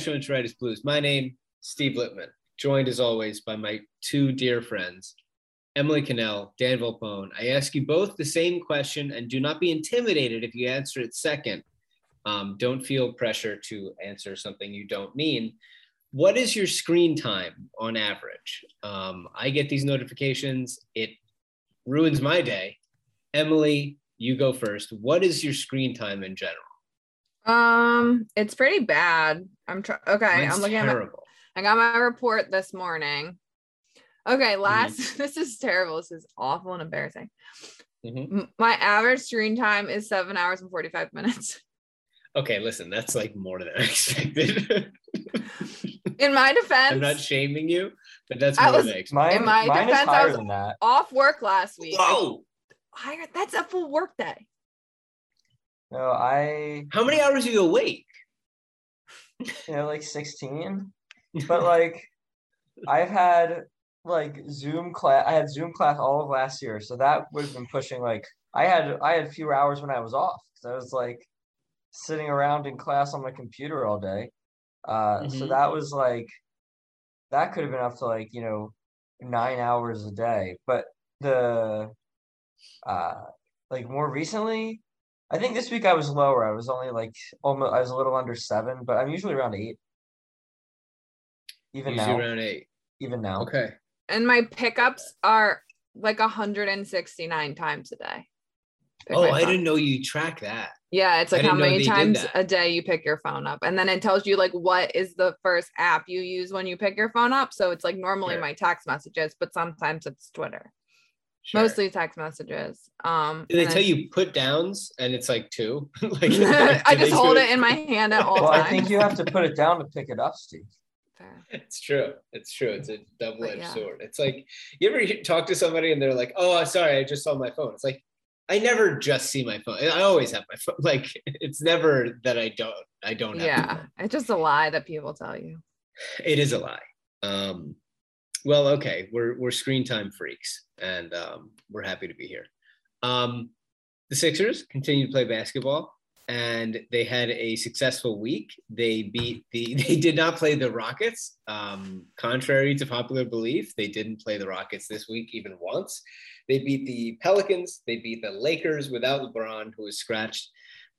Gastroenteritis Blues. My name, Steve Littman, joined as always by my two dear friends, Emily Cannell, Dan Volpone. I ask you both the same question and do not be intimidated if you answer it second. Um, don't feel pressure to answer something you don't mean. What is your screen time on average? Um, I get these notifications. It ruins my day. Emily, you go first. What is your screen time in general? Um, it's pretty bad. I'm trying. Okay, Mine's I'm looking terrible. at. My, I got my report this morning. Okay, last. Mm-hmm. This is terrible. This is awful and embarrassing. Mm-hmm. My average screen time is seven hours and forty five minutes. Okay, listen, that's like more than I expected. in my defense, I'm not shaming you, but that's more was, than I expected. Mine, in my defense, I was off work last week. Whoa. Higher. That's a full work day. No, I. How many hours are you awake? You know, like 16. But like, I've had like Zoom class. I had Zoom class all of last year, so that would have been pushing like I had I had fewer hours when I was off because I was like sitting around in class on my computer all day. Uh, mm-hmm. So that was like that could have been up to like you know nine hours a day. But the uh, like more recently, I think this week I was lower. I was only like almost. I was a little under seven, but I'm usually around eight. Even usually now, around eight. Even now. Okay. And my pickups are like 169 times a day. oh, I didn't know you track that. Yeah, it's like how many times a day you pick your phone up. And then it tells you like what is the first app you use when you pick your phone up. So it's like normally sure. my text messages, but sometimes it's Twitter. Sure. Mostly text messages. Um, they tell you put downs and it's like two. like I just hold it in my hand at all well, times. I think you have to put it down to pick it up, Steve. It's true. It's true. It's a double-edged yeah. sword. It's like you ever talk to somebody and they're like, "Oh, sorry, I just saw my phone." It's like I never just see my phone. I always have my phone. Like it's never that I don't. I don't. Have yeah, it's just a lie that people tell you. It is a lie. Um, well, okay, we're we're screen time freaks, and um, we're happy to be here. Um, the Sixers continue to play basketball, and they had a successful week. They beat the. They did not play the Rockets, um, contrary to popular belief. They didn't play the Rockets this week even once. They beat the Pelicans. They beat the Lakers without LeBron, who was scratched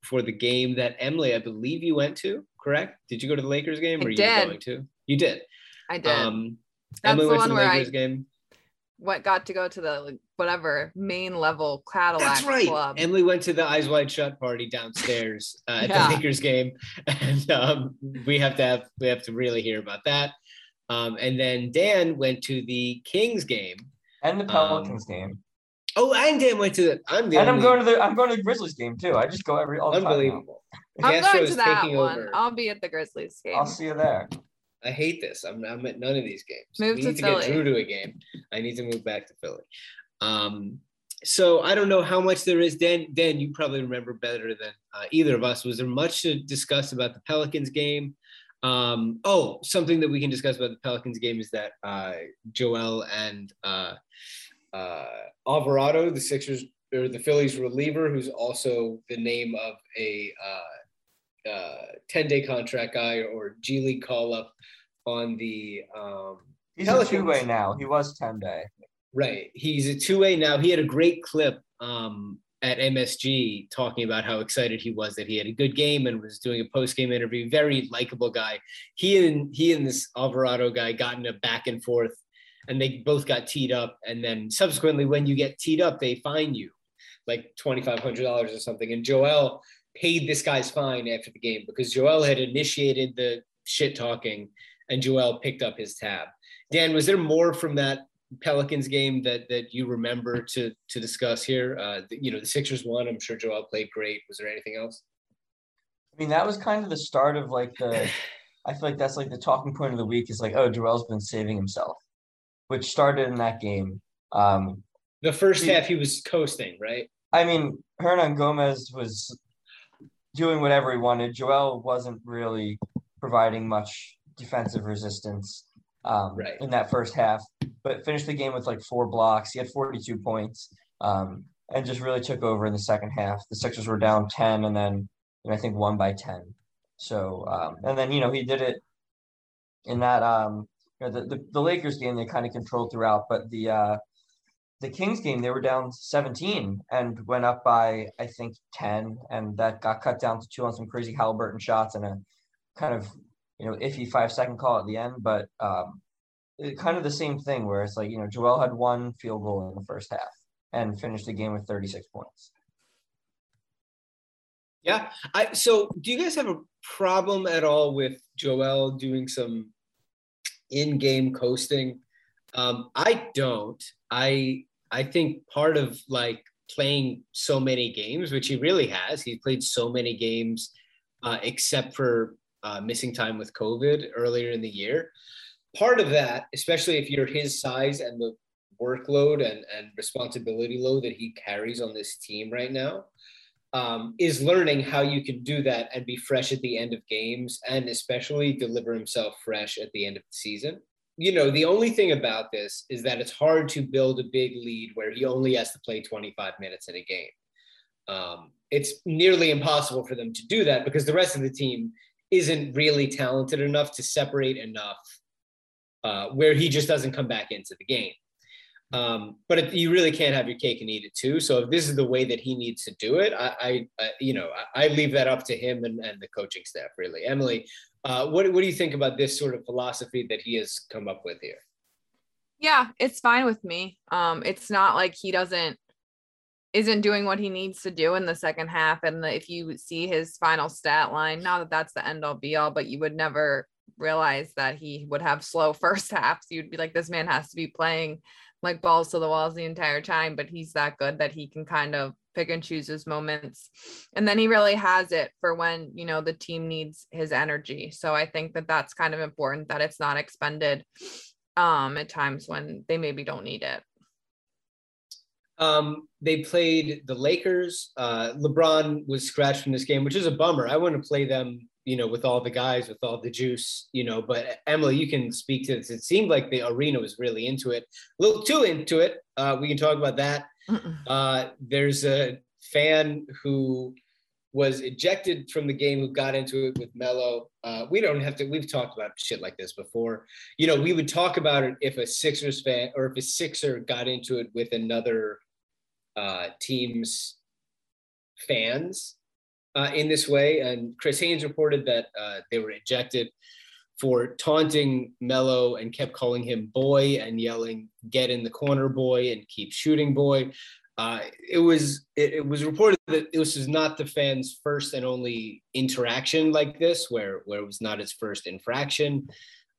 for the game that Emily, I believe you went to. Correct? Did you go to the Lakers game? I or did. you going to? You did. I did. Um, that's Emily the one the where Lakers I game. What got to go to the like, whatever main level Cadillac That's right. Club. Emily went to the Eyes Wide Shut party downstairs uh, at yeah. the Lakers game, and um, we have to have we have to really hear about that. Um, and then Dan went to the Kings game and the Pelicans um, game. Oh, and Dan went to the. I'm the. And only, I'm going to the. I'm going to the Grizzlies game too. I just go every all the unbelievable. time. I'm going to that one. Over. I'll be at the Grizzlies game. I'll see you there. I hate this. I'm, I'm at none of these games. Move we to need to get Drew to a game. I need to move back to Philly. Um, so I don't know how much there is. Dan, Dan, you probably remember better than uh, either of us. Was there much to discuss about the Pelicans game? Um, oh, something that we can discuss about the Pelicans game is that uh, Joel and uh, uh, Alvarado, the Sixers or the Phillies reliever, who's also the name of a uh, uh, 10 day contract guy or G League call up on the um, He's a two way now. He was 10 day. Right. He's a two way now. He had a great clip um, at MSG talking about how excited he was that he had a good game and was doing a post game interview. Very likable guy. He and he and this Alvarado guy got in a back and forth, and they both got teed up. And then subsequently, when you get teed up, they fine you like twenty five hundred dollars or something. And Joel paid this guy's fine after the game because Joel had initiated the shit talking, and Joel picked up his tab. Dan, was there more from that Pelicans game that that you remember to to discuss here? Uh, the, you know, the Sixers won. I'm sure Joel played great. Was there anything else? I mean, that was kind of the start of like the. I feel like that's like the talking point of the week is like, oh, Joel's been saving himself, which started in that game. Um, the first he, half, he was coasting, right? I mean, Hernangomez was doing whatever he wanted. Joel wasn't really providing much defensive resistance um, right. in that first half, but finished the game with like four blocks. He had 42 points um, and just really took over in the second half. The Sixers were down 10 and then know, I think one by 10. So, um, and then, you know, he did it in that, um, you know, the, the, the Lakers game, they kind of controlled throughout, but the, uh, the Kings game, they were down 17 and went up by, I think, 10. And that got cut down to two on some crazy Halliburton shots and a kind of you know, iffy five second call at the end, but um, it, kind of the same thing where it's like, you know, Joel had one field goal in the first half and finished the game with 36 points. Yeah. I so do you guys have a problem at all with Joel doing some in-game coasting? Um, I don't. I I think part of like playing so many games, which he really has, he's played so many games, uh, except for uh, missing time with COVID earlier in the year. Part of that, especially if you're his size and the workload and, and responsibility load that he carries on this team right now, um, is learning how you can do that and be fresh at the end of games and especially deliver himself fresh at the end of the season. You know, the only thing about this is that it's hard to build a big lead where he only has to play 25 minutes in a game. Um, it's nearly impossible for them to do that because the rest of the team isn't really talented enough to separate enough uh, where he just doesn't come back into the game. Um, but it, you really can't have your cake and eat it too. So if this is the way that he needs to do it, I, I, you know, I, I, leave that up to him and, and the coaching staff. Really, Emily, uh, what what do you think about this sort of philosophy that he has come up with here? Yeah, it's fine with me. Um, it's not like he doesn't isn't doing what he needs to do in the second half. And if you see his final stat line, not that that's the end all be all, but you would never realize that he would have slow first halves. You'd be like, this man has to be playing like balls to the walls the entire time, but he's that good that he can kind of pick and choose his moments. And then he really has it for when, you know, the team needs his energy. So I think that that's kind of important that it's not expended um at times when they maybe don't need it. Um, they played the Lakers. Uh, LeBron was scratched from this game, which is a bummer. I want to play them, you know, with all the guys, with all the juice, you know. But Emily, you can speak to this. It seemed like the arena was really into it, a little too into it. Uh, we can talk about that. Uh, there's a fan who was ejected from the game who got into it with Melo. Uh, we don't have to, we've talked about shit like this before. You know, we would talk about it if a Sixers fan or if a Sixer got into it with another uh, teams fans uh, in this way. And Chris Haynes reported that uh, they were ejected for taunting Melo and kept calling him boy and yelling, get in the corner, boy, and keep shooting, boy. Uh, it was it, it, was reported that this was not the fans' first and only interaction like this, where where it was not his first infraction.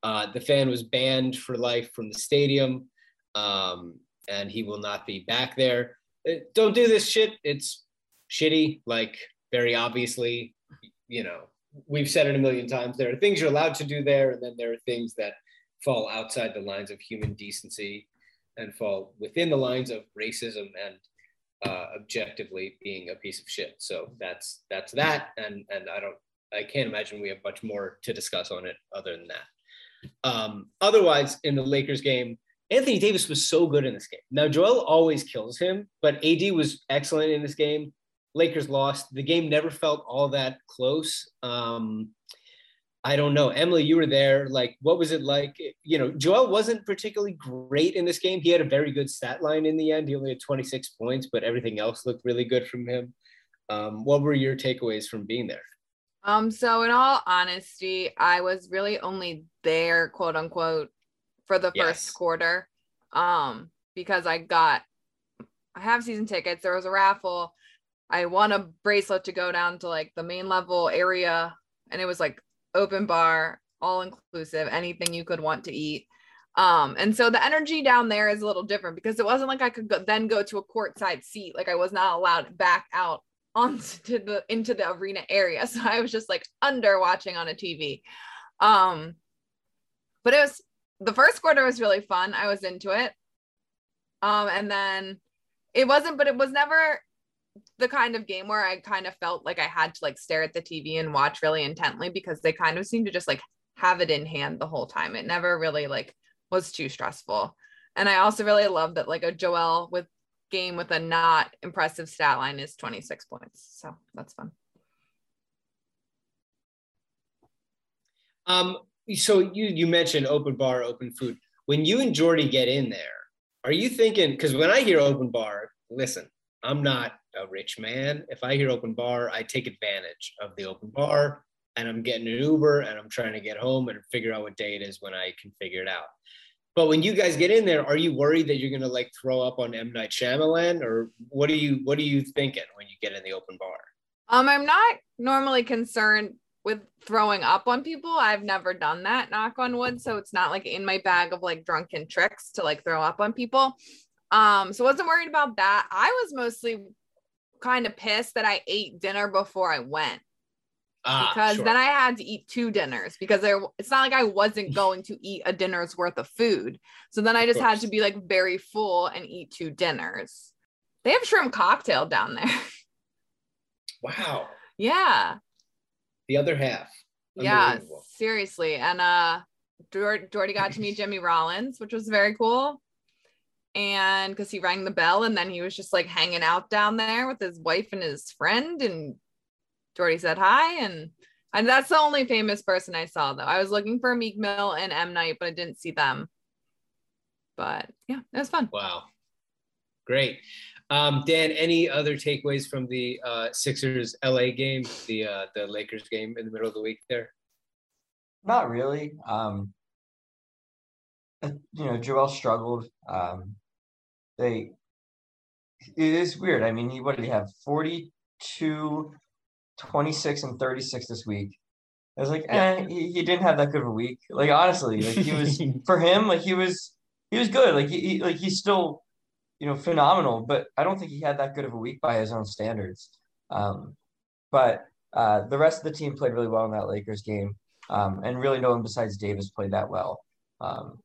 Uh, the fan was banned for life from the stadium, um, and he will not be back there. Uh, don't do this shit. It's shitty. Like very obviously, you know, we've said it a million times. There are things you're allowed to do there, and then there are things that fall outside the lines of human decency and fall within the lines of racism and uh, objectively being a piece of shit. So that's that's that, and and I don't I can't imagine we have much more to discuss on it other than that. Um, otherwise, in the Lakers game, Anthony Davis was so good in this game. Now, Joel always kills him, but AD was excellent in this game. Lakers lost. The game never felt all that close. Um, I don't know. Emily, you were there. Like, what was it like? You know, Joel wasn't particularly great in this game. He had a very good stat line in the end. He only had 26 points, but everything else looked really good from him. Um, what were your takeaways from being there? Um, so in all honesty, I was really only there, quote unquote, for the yes. first quarter. Um, because I got I have season tickets. There was a raffle. I won a bracelet to go down to like the main level area, and it was like open bar, all inclusive, anything you could want to eat. Um, and so the energy down there is a little different because it wasn't like I could go, then go to a courtside seat. Like I was not allowed back out onto the into the arena area. So I was just like under watching on a TV. Um, but it was the first quarter was really fun. I was into it. Um, and then it wasn't, but it was never the kind of game where I kind of felt like I had to like stare at the TV and watch really intently because they kind of seemed to just like have it in hand the whole time. It never really like was too stressful. And I also really love that like a Joel with game with a not impressive stat line is 26 points. So that's fun. Um, so you you mentioned open bar, open food. When you and Jordy get in there, are you thinking? Because when I hear open bar, listen, I'm not a rich man. If I hear open bar, I take advantage of the open bar and I'm getting an Uber and I'm trying to get home and figure out what day it is when I can figure it out. But when you guys get in there, are you worried that you're gonna like throw up on M Night Shyamalan, or what are you what are you thinking when you get in the open bar? Um, I'm not normally concerned with throwing up on people. I've never done that, knock on wood. So it's not like in my bag of like drunken tricks to like throw up on people. Um, so wasn't worried about that. I was mostly kind of pissed that I ate dinner before I went. Ah, because sure. then I had to eat two dinners because there it's not like I wasn't going to eat a dinner's worth of food. So then I just had to be like very full and eat two dinners. They have shrimp cocktail down there. Wow. Yeah. The other half. Yeah, seriously. And uh Jordy got to meet Jimmy Rollins, which was very cool and because he rang the bell and then he was just like hanging out down there with his wife and his friend and Jordy said hi and and that's the only famous person I saw though. I was looking for Meek Mill and M Night, but I didn't see them. But yeah, it was fun. Wow, great. Um, Dan, any other takeaways from the uh, Sixers LA game, the uh, the Lakers game in the middle of the week there? Not really. Um, you know, Joel struggled. Um, they it is weird. I mean, he what did he have? 42, 26, and 36 this week. I was like, yeah. eh, he, he didn't have that good of a week. Like honestly, like he was for him, like he was he was good. Like he, he like he's still, you know, phenomenal, but I don't think he had that good of a week by his own standards. Um, but uh, the rest of the team played really well in that Lakers game. Um, and really no one besides Davis played that well. Um,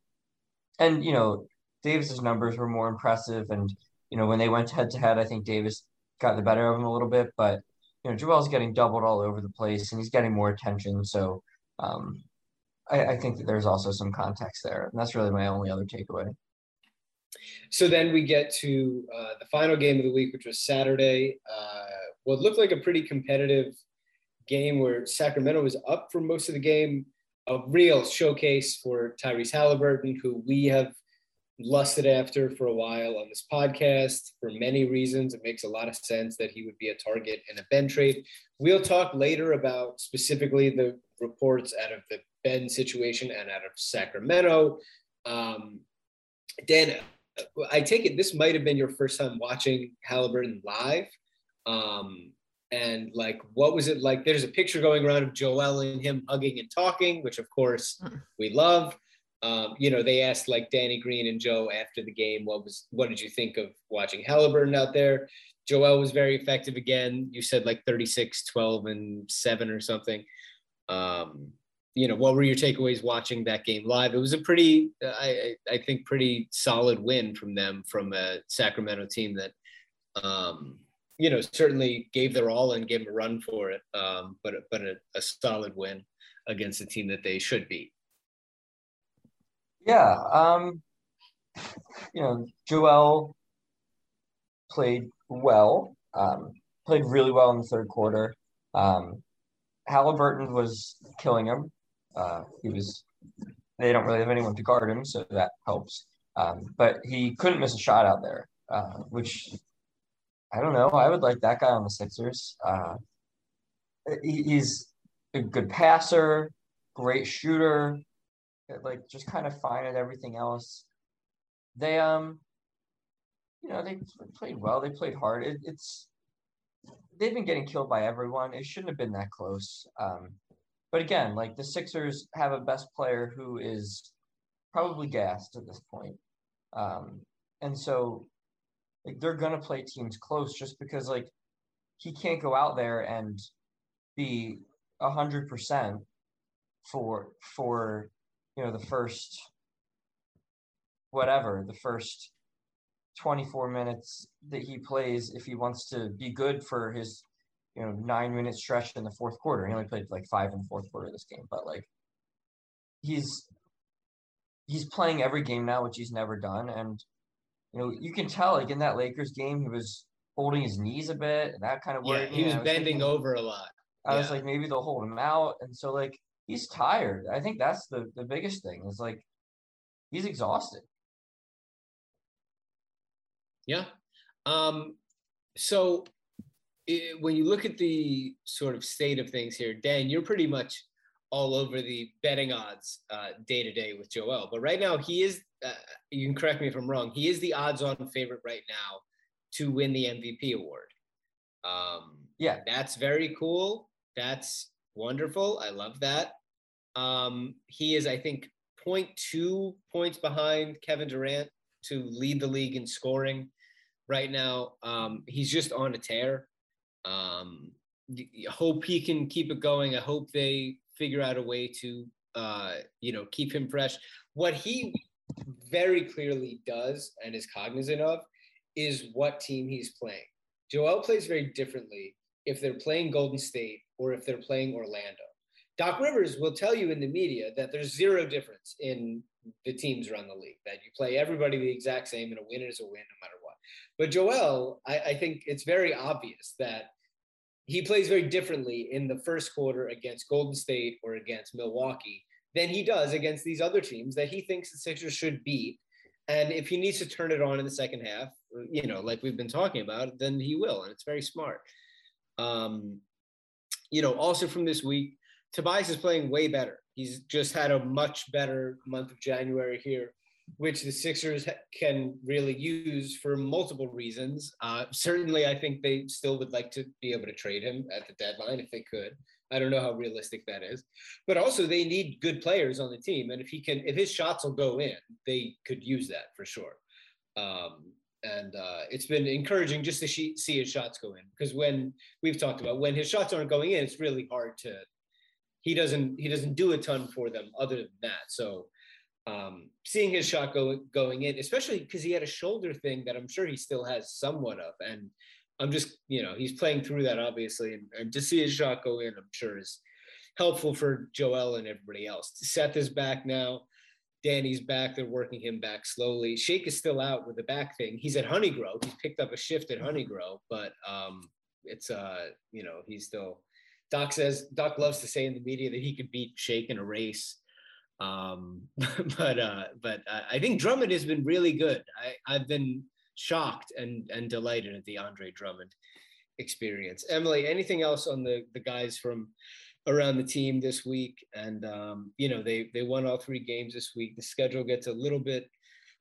and you know, Davis's numbers were more impressive. And, you know, when they went head to head, I think Davis got the better of him a little bit. But, you know, Joel's getting doubled all over the place and he's getting more attention. So um, I, I think that there's also some context there. And that's really my only other takeaway. So then we get to uh, the final game of the week, which was Saturday. Uh, what looked like a pretty competitive game where Sacramento was up for most of the game. A real showcase for Tyrese Halliburton, who we have lusted after for a while on this podcast for many reasons. It makes a lot of sense that he would be a target in a Ben trade. We'll talk later about specifically the reports out of the Ben situation and out of Sacramento. Um, Dan, I take it this might have been your first time watching Halliburton live. Um, and like, what was it like? There's a picture going around of Joel and him hugging and talking, which of course mm. we love um, you know, they asked like Danny Green and Joe after the game, what was what did you think of watching Halliburton out there? Joel was very effective again. You said like 36, 12, and 7 or something. Um, you know, what were your takeaways watching that game live? It was a pretty, I, I think, pretty solid win from them from a Sacramento team that, um, you know, certainly gave their all and gave them a run for it. Um, but but a, a solid win against a team that they should beat. Yeah. Um, you know, Joel played well, um, played really well in the third quarter. Um, Halliburton was killing him. Uh, he was they don't really have anyone to guard him, so that helps. Um, but he couldn't miss a shot out there, uh, which I don't know. I would like that guy on the Sixers. Uh, he, he's a good passer, great shooter, like just kind of fine at everything else. They um, you know, they played well. They played hard. It, it's they've been getting killed by everyone. It shouldn't have been that close. Um, but again, like the Sixers have a best player who is probably gassed at this point. Um, and so like they're gonna play teams close just because like he can't go out there and be a hundred percent for for you know the first whatever the first 24 minutes that he plays if he wants to be good for his you know nine minute stretch in the fourth quarter. He only played like five in the fourth quarter of this game but like he's he's playing every game now which he's never done. And you know you can tell like in that lakers game he was holding his knees a bit and that kind of yeah, he was, was bending thinking, over a lot. I yeah. was like maybe they'll hold him out. And so like he's tired i think that's the the biggest thing is like he's exhausted yeah. Um, so it, when you look at the sort of state of things here, Dan, you're pretty much all over the betting odds day to day with Joel. But right now, he is, uh, you can correct me if I'm wrong, he is the odds on favorite right now to win the MVP award. Um, yeah. That's very cool. That's wonderful. I love that. Um, he is, I think, 0.2 points behind Kevin Durant to lead the league in scoring right now. Um, he's just on a tear. Um, hope he can keep it going. I hope they figure out a way to, uh, you know, keep him fresh. What he very clearly does and is cognizant of is what team he's playing. Joel plays very differently if they're playing Golden State or if they're playing Orlando. Doc Rivers will tell you in the media that there's zero difference in the teams around the league, that you play everybody the exact same and a win is a win no matter what. But Joel, I, I think it's very obvious that he plays very differently in the first quarter against Golden State or against Milwaukee than he does against these other teams that he thinks the Sixers should beat. And if he needs to turn it on in the second half, you know, like we've been talking about, then he will. And it's very smart. Um, you know, also from this week, Tobias is playing way better. He's just had a much better month of January here which the Sixers can really use for multiple reasons. Uh, certainly, I think they still would like to be able to trade him at the deadline if they could. I don't know how realistic that is, but also they need good players on the team, and if he can, if his shots will go in, they could use that for sure. Um, and uh, it's been encouraging just to see his shots go in because when we've talked about when his shots aren't going in, it's really hard to. He doesn't he doesn't do a ton for them other than that. So um, seeing his shot go, going in, especially because he had a shoulder thing that I'm sure he still has somewhat of. And I'm just, you know, he's playing through that obviously. And, and to see his shot go in, I'm sure is helpful for Joel and everybody else. Seth is back now. Danny's back. They're working him back slowly. Shake is still out with the back thing. He's at Honeygrow. He's picked up a shift at Honeygrow, but um, it's uh, you know, he's still. Doc says Doc loves to say in the media that he could beat Shake in a race. Um, but uh, but I think Drummond has been really good. I, I've been shocked and and delighted at the Andre Drummond experience. Emily, anything else on the the guys from around the team this week? And um, you know they they won all three games this week. The schedule gets a little bit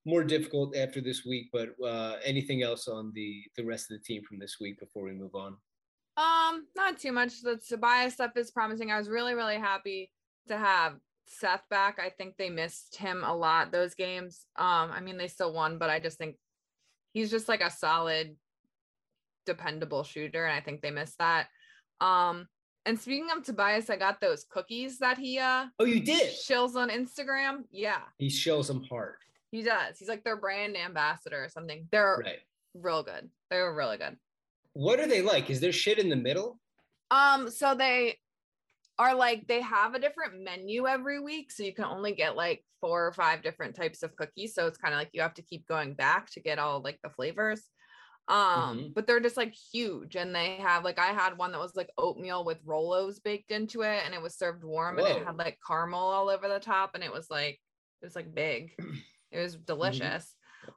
more difficult after this week, but uh, anything else on the the rest of the team from this week before we move on? Um, not too much. The Tobias stuff is promising. I was really really happy to have Seth back. I think they missed him a lot those games. Um, I mean, they still won, but I just think he's just like a solid, dependable shooter, and I think they missed that. Um, and speaking of Tobias, I got those cookies that he uh oh you did shills on Instagram. Yeah, he shows them hard. He does. He's like their brand ambassador or something. They're right. real good. They're really good. What are they like? Is there shit in the middle? Um, so they are like they have a different menu every week so you can only get like four or five different types of cookies so it's kind of like you have to keep going back to get all like the flavors Um, mm-hmm. but they're just like huge and they have like I had one that was like oatmeal with Rolos baked into it and it was served warm Whoa. and it had like caramel all over the top and it was like it was like big. It was mm-hmm. delicious.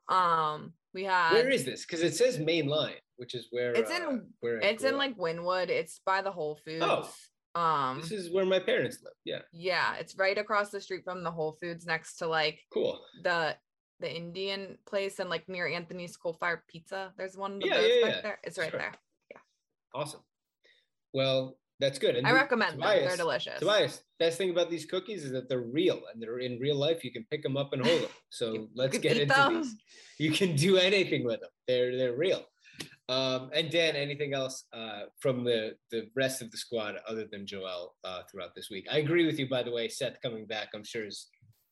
Mm-hmm. Um we had Where is this? Because it says main line, which is where it's in uh, where it's in like Wynnewood. It's by the Whole Foods. Oh. Um, this is where my parents live. Yeah. Yeah, it's right across the street from the Whole Foods, next to like cool the the Indian place and like near Anthony's Coal Fire Pizza. There's one yeah, yeah, back yeah. there. It's right sure. there. Yeah. Awesome. Well, that's good. And I recommend Tobias, them. They're delicious. Tobias, best thing about these cookies is that they're real and they're in real life. You can pick them up and hold them. So let's get into them. these. You can do anything with them. They're they're real. Um, and Dan, anything else uh, from the the rest of the squad other than Joel uh, throughout this week? I agree with you. By the way, Seth coming back, I'm sure is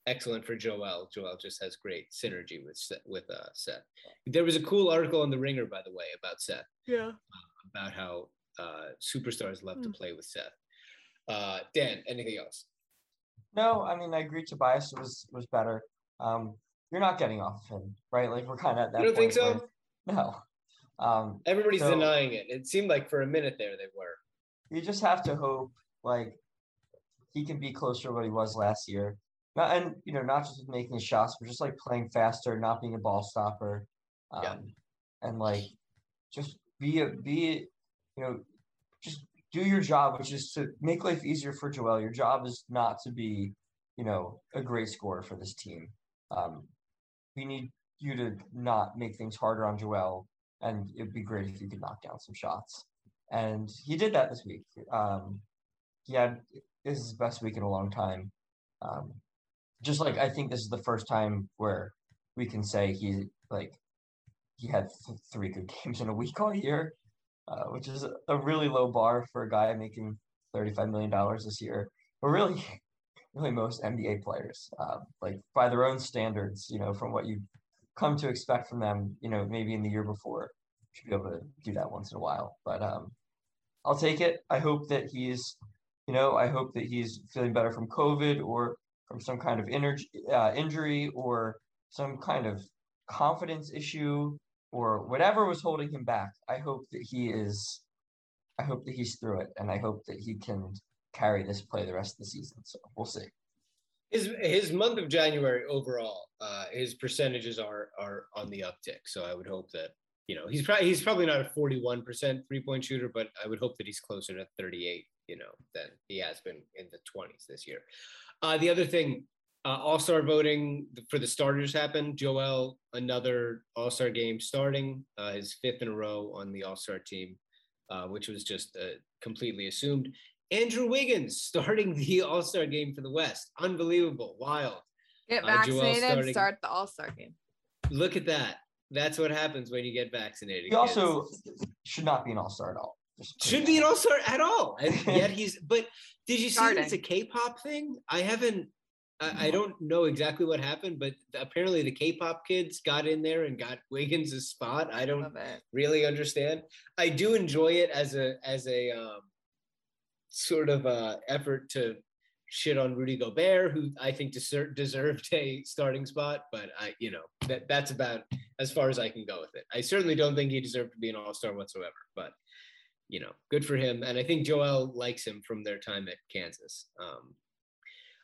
excellent for Joel. Joel just has great synergy with with uh, Seth. There was a cool article on the Ringer, by the way, about Seth. Yeah. About how uh, superstars love mm. to hmm. play with Seth. Uh, Dan, anything else? No, I mean I agree. Tobias was was better. Um, you're not getting off of him, right? Like we're kind of at that. You don't think so? Where, no. Um, Everybody's so, denying it. It seemed like for a minute there they were. You just have to hope like he can be closer to what he was last year. Not, and you know, not just making shots, but just like playing faster, not being a ball stopper, um, yeah. and like just be a be, you know, just do your job, which is to make life easier for Joel. Your job is not to be, you know, a great scorer for this team. Um, we need you to not make things harder on Joel, and it'd be great if you could knock down some shots. And he did that this week. Um, he had this is his best week in a long time. Um, just like I think this is the first time where we can say he like he had th- three good games in a week all year, uh, which is a really low bar for a guy making thirty-five million dollars this year. But really, really most NBA players, uh, like by their own standards, you know, from what you come to expect from them, you know, maybe in the year before, should be able to do that once in a while. But um, I'll take it. I hope that he's, you know, I hope that he's feeling better from COVID or from some kind of energy, uh, injury or some kind of confidence issue or whatever was holding him back. I hope that he is, I hope that he's through it, and I hope that he can carry this play the rest of the season. So we'll see. His his month of January overall, uh, his percentages are are on the uptick. So I would hope that you know he's probably he's probably not a 41 percent three point shooter, but I would hope that he's closer to 38. You know than he has been in the 20s this year. Uh, the other thing, uh, All Star voting for the starters happened. Joel, another All Star game starting, uh, his fifth in a row on the All Star team, uh, which was just uh, completely assumed. Andrew Wiggins starting the All Star game for the West. Unbelievable, wild. Get uh, vaccinated, starting, start the All Star game. Look at that. That's what happens when you get vaccinated. He also should not be an All Star at all. Should be an all star at all. And yet he's, but did you see it's a K pop thing? I haven't, I, I, don't know exactly what happened, but apparently the K pop kids got in there and got Wiggins' spot. I don't really understand. I do enjoy it as a, as a, um, sort of uh, effort to shit on Rudy Gobert, who I think deser- deserved a starting spot, but I, you know, that that's about as far as I can go with it. I certainly don't think he deserved to be an All Star whatsoever, but you know, good for him. And I think Joel likes him from their time at Kansas. Um,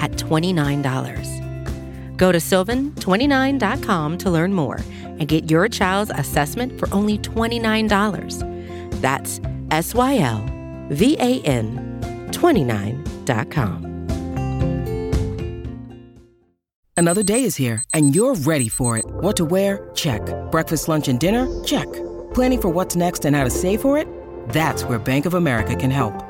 at $29. Go to sylvan29.com to learn more and get your child's assessment for only $29. That's S Y L V A N 29.com. Another day is here and you're ready for it. What to wear? Check. Breakfast, lunch, and dinner? Check. Planning for what's next and how to save for it? That's where Bank of America can help.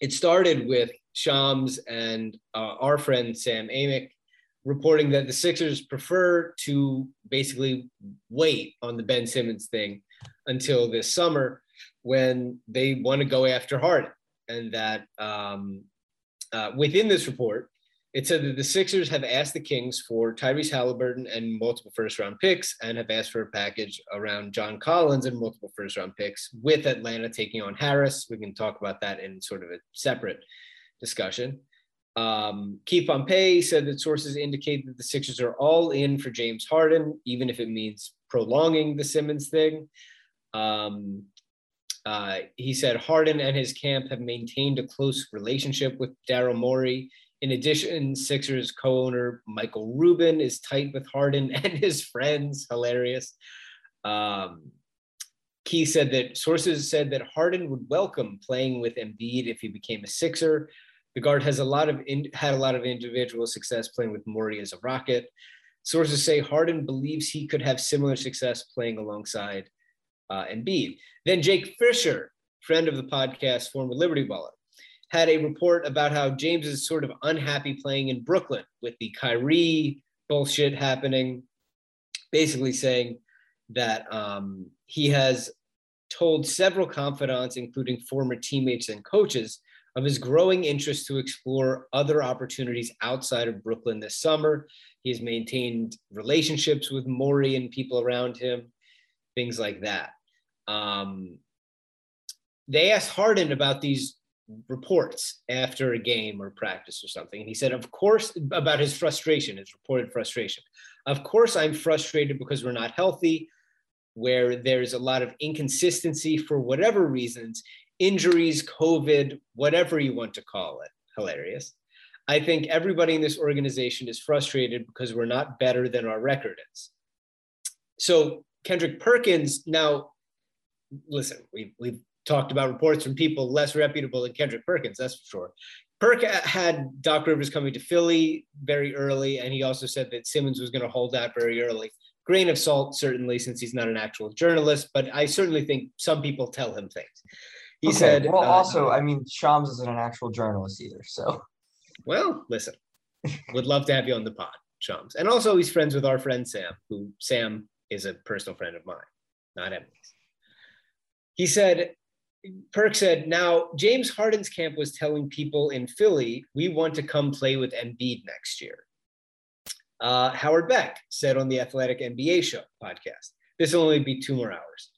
it started with Shams and uh, our friend Sam Amick reporting that the Sixers prefer to basically wait on the Ben Simmons thing until this summer when they want to go after Harden. And that um, uh, within this report, it said that the Sixers have asked the Kings for Tyrese Halliburton and multiple first round picks and have asked for a package around John Collins and multiple first round picks with Atlanta taking on Harris. We can talk about that in sort of a separate discussion. Um, Keith Pompey said that sources indicate that the Sixers are all in for James Harden, even if it means prolonging the Simmons thing. Um, uh, he said Harden and his camp have maintained a close relationship with Daryl Morey. In addition, Sixers co-owner Michael Rubin is tight with Harden and his friends. Hilarious. Um, Keith said that sources said that Harden would welcome playing with Embiid if he became a Sixer, the guard has a lot of in, had a lot of individual success playing with Morey as a Rocket. Sources say Harden believes he could have similar success playing alongside uh, Embiid. Then Jake Fisher, friend of the podcast, former Liberty Baller, had a report about how James is sort of unhappy playing in Brooklyn with the Kyrie bullshit happening, basically saying that um, he has told several confidants, including former teammates and coaches, of his growing interest to explore other opportunities outside of Brooklyn this summer. He has maintained relationships with Morey and people around him, things like that. Um, they asked Harden about these reports after a game or practice or something. And he said, of course, about his frustration, his reported frustration. Of course, I'm frustrated because we're not healthy, where there's a lot of inconsistency for whatever reasons injuries, COVID, whatever you want to call it. Hilarious. I think everybody in this organization is frustrated because we're not better than our record is. So Kendrick Perkins, now listen, we've, we've talked about reports from people less reputable than Kendrick Perkins, that's for sure. Perk had Doc Rivers coming to Philly very early, and he also said that Simmons was going to hold out very early. Grain of salt, certainly, since he's not an actual journalist, but I certainly think some people tell him things. He okay. said. Well, uh, also, I mean, Shams isn't an actual journalist either. So. Well, listen, would love to have you on the pod, Shams, and also he's friends with our friend Sam, who Sam is a personal friend of mine, not Emily's. He said, Perk said, now James Harden's camp was telling people in Philly, we want to come play with Embiid next year. Uh, Howard Beck said on the Athletic NBA Show podcast, this will only be two more hours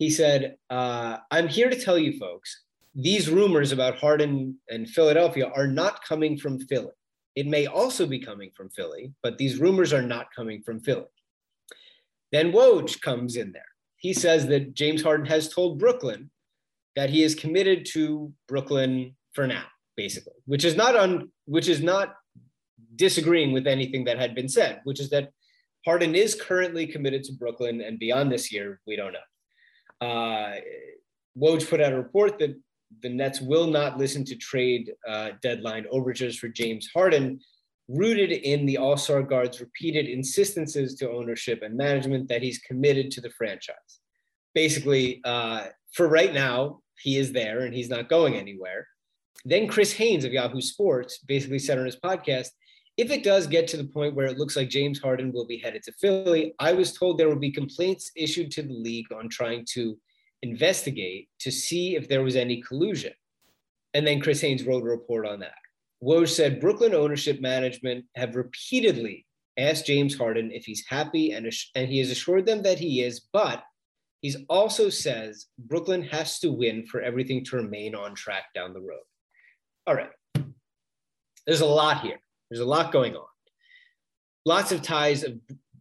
he said, uh, I'm here to tell you folks, these rumors about Harden and Philadelphia are not coming from Philly. It may also be coming from Philly, but these rumors are not coming from Philly. Then Woj comes in there. He says that James Harden has told Brooklyn that he is committed to Brooklyn for now, basically, which is not on which is not disagreeing with anything that had been said, which is that Harden is currently committed to Brooklyn and beyond this year, we don't know. Uh, Woj put out a report that the Nets will not listen to trade uh, deadline overtures for James Harden, rooted in the All Star guard's repeated insistences to ownership and management that he's committed to the franchise. Basically, uh, for right now, he is there and he's not going anywhere. Then Chris Haynes of Yahoo Sports basically said on his podcast if it does get to the point where it looks like James Harden will be headed to Philly, I was told there will be complaints issued to the league on trying to investigate to see if there was any collusion. And then Chris Haynes wrote a report on that. Woj said Brooklyn ownership management have repeatedly asked James Harden if he's happy, and, and he has assured them that he is, but He's also says Brooklyn has to win for everything to remain on track down the road. All right. There's a lot here. There's a lot going on. Lots of ties of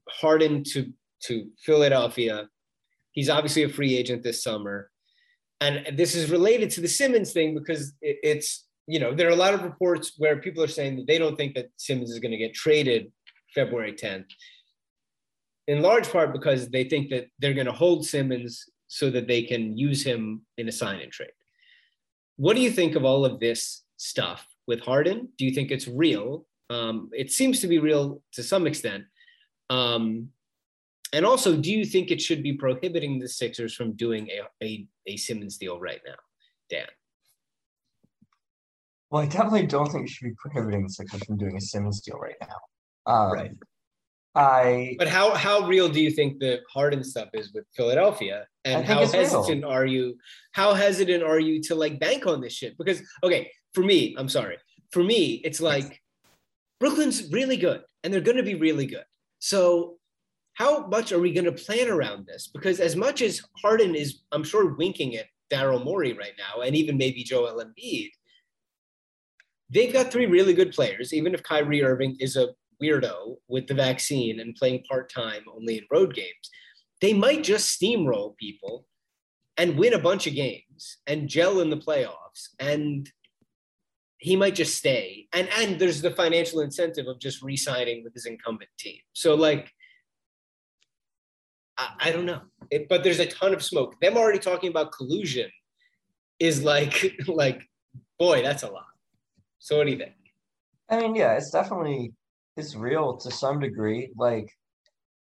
Harden to, to Philadelphia. He's obviously a free agent this summer. And this is related to the Simmons thing because it, it's, you know, there are a lot of reports where people are saying that they don't think that Simmons is going to get traded February 10th in large part because they think that they're going to hold Simmons so that they can use him in a sign and trade. What do you think of all of this stuff with Harden? Do you think it's real? Um, it seems to be real to some extent. Um, and also, do you think it should be prohibiting the Sixers from doing a, a, a Simmons deal right now, Dan? Well, I definitely don't think it should be prohibiting the Sixers from doing a Simmons deal right now. Um, right. I But how how real do you think the Harden stuff is with Philadelphia? And how hesitant real. are you? How hesitant are you to like bank on this shit? Because okay, for me, I'm sorry. For me, it's like Brooklyn's really good and they're gonna be really good. So how much are we gonna plan around this? Because as much as Harden is, I'm sure, winking at Daryl Morey right now, and even maybe Joel Embiid, they've got three really good players, even if Kyrie Irving is a weirdo with the vaccine and playing part time only in road games, they might just steamroll people and win a bunch of games and gel in the playoffs. And he might just stay. And and there's the financial incentive of just re-signing with his incumbent team. So like I, I don't know. It, but there's a ton of smoke. Them already talking about collusion is like like boy, that's a lot. So what do you think? I mean, yeah, it's definitely is real to some degree. Like,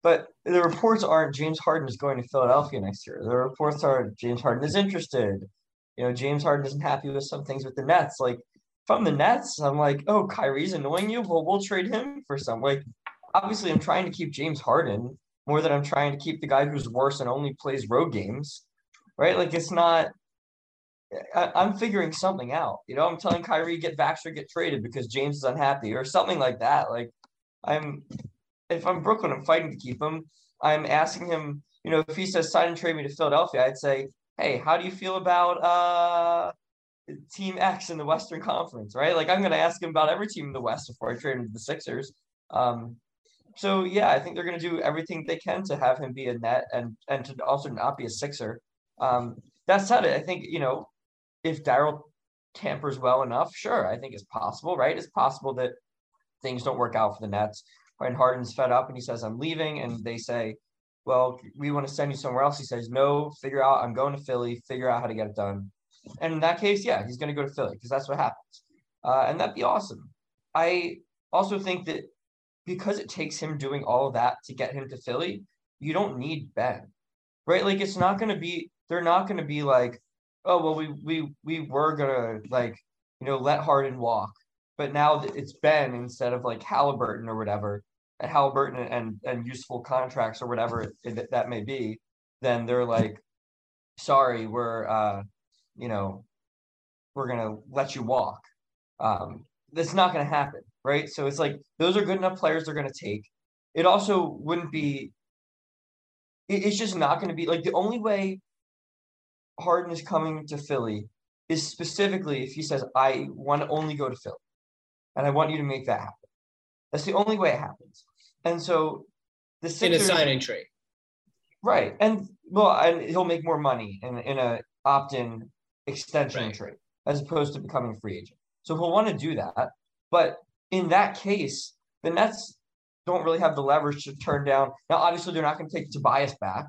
but the reports aren't James Harden is going to Philadelphia next year. The reports are James Harden is interested. You know, James Harden isn't happy with some things with the Nets. Like, from the Nets, I'm like, oh, Kyrie's annoying you. Well, we'll trade him for some. Like, obviously, I'm trying to keep James Harden more than I'm trying to keep the guy who's worse and only plays road games, right? Like, it's not. I, am figuring something out. You know, I'm telling Kyrie get vaxxed or get traded because James is unhappy or something like that. Like I'm if I'm Brooklyn, I'm fighting to keep him. I'm asking him, you know, if he says sign and trade me to Philadelphia, I'd say, hey, how do you feel about uh Team X in the Western Conference, right? Like I'm gonna ask him about every team in the West before I trade him to the Sixers. Um, so yeah, I think they're gonna do everything they can to have him be a net and and to also not be a Sixer. Um, that said, I think you know if Daryl tampers well enough, sure, I think it's possible, right? It's possible that things don't work out for the Nets. And Harden's fed up and he says, I'm leaving. And they say, Well, we want to send you somewhere else. He says, No, figure out, I'm going to Philly, figure out how to get it done. And in that case, yeah, he's going to go to Philly because that's what happens. Uh, and that'd be awesome. I also think that because it takes him doing all of that to get him to Philly, you don't need Ben, right? Like it's not going to be, they're not going to be like, oh well we we we were gonna like you know let Harden walk, but now it's Ben instead of like Halliburton or whatever, and Halliburton and and useful contracts or whatever it, that may be. Then they're like, sorry, we're uh, you know, we're gonna let you walk. Um, that's not gonna happen, right? So it's like those are good enough players they're gonna take. It also wouldn't be. it's just not gonna be like the only way Harden is coming to Philly is specifically if he says, I want to only go to Philly and I want you to make that happen. That's the only way it happens. And so the Sixers, in a signing trade. Right. And well, and he'll make more money in, in a opt-in extension right. trade as opposed to becoming a free agent. So he'll want to do that. But in that case, the Nets don't really have the leverage to turn down. Now, obviously, they're not going to take Tobias back.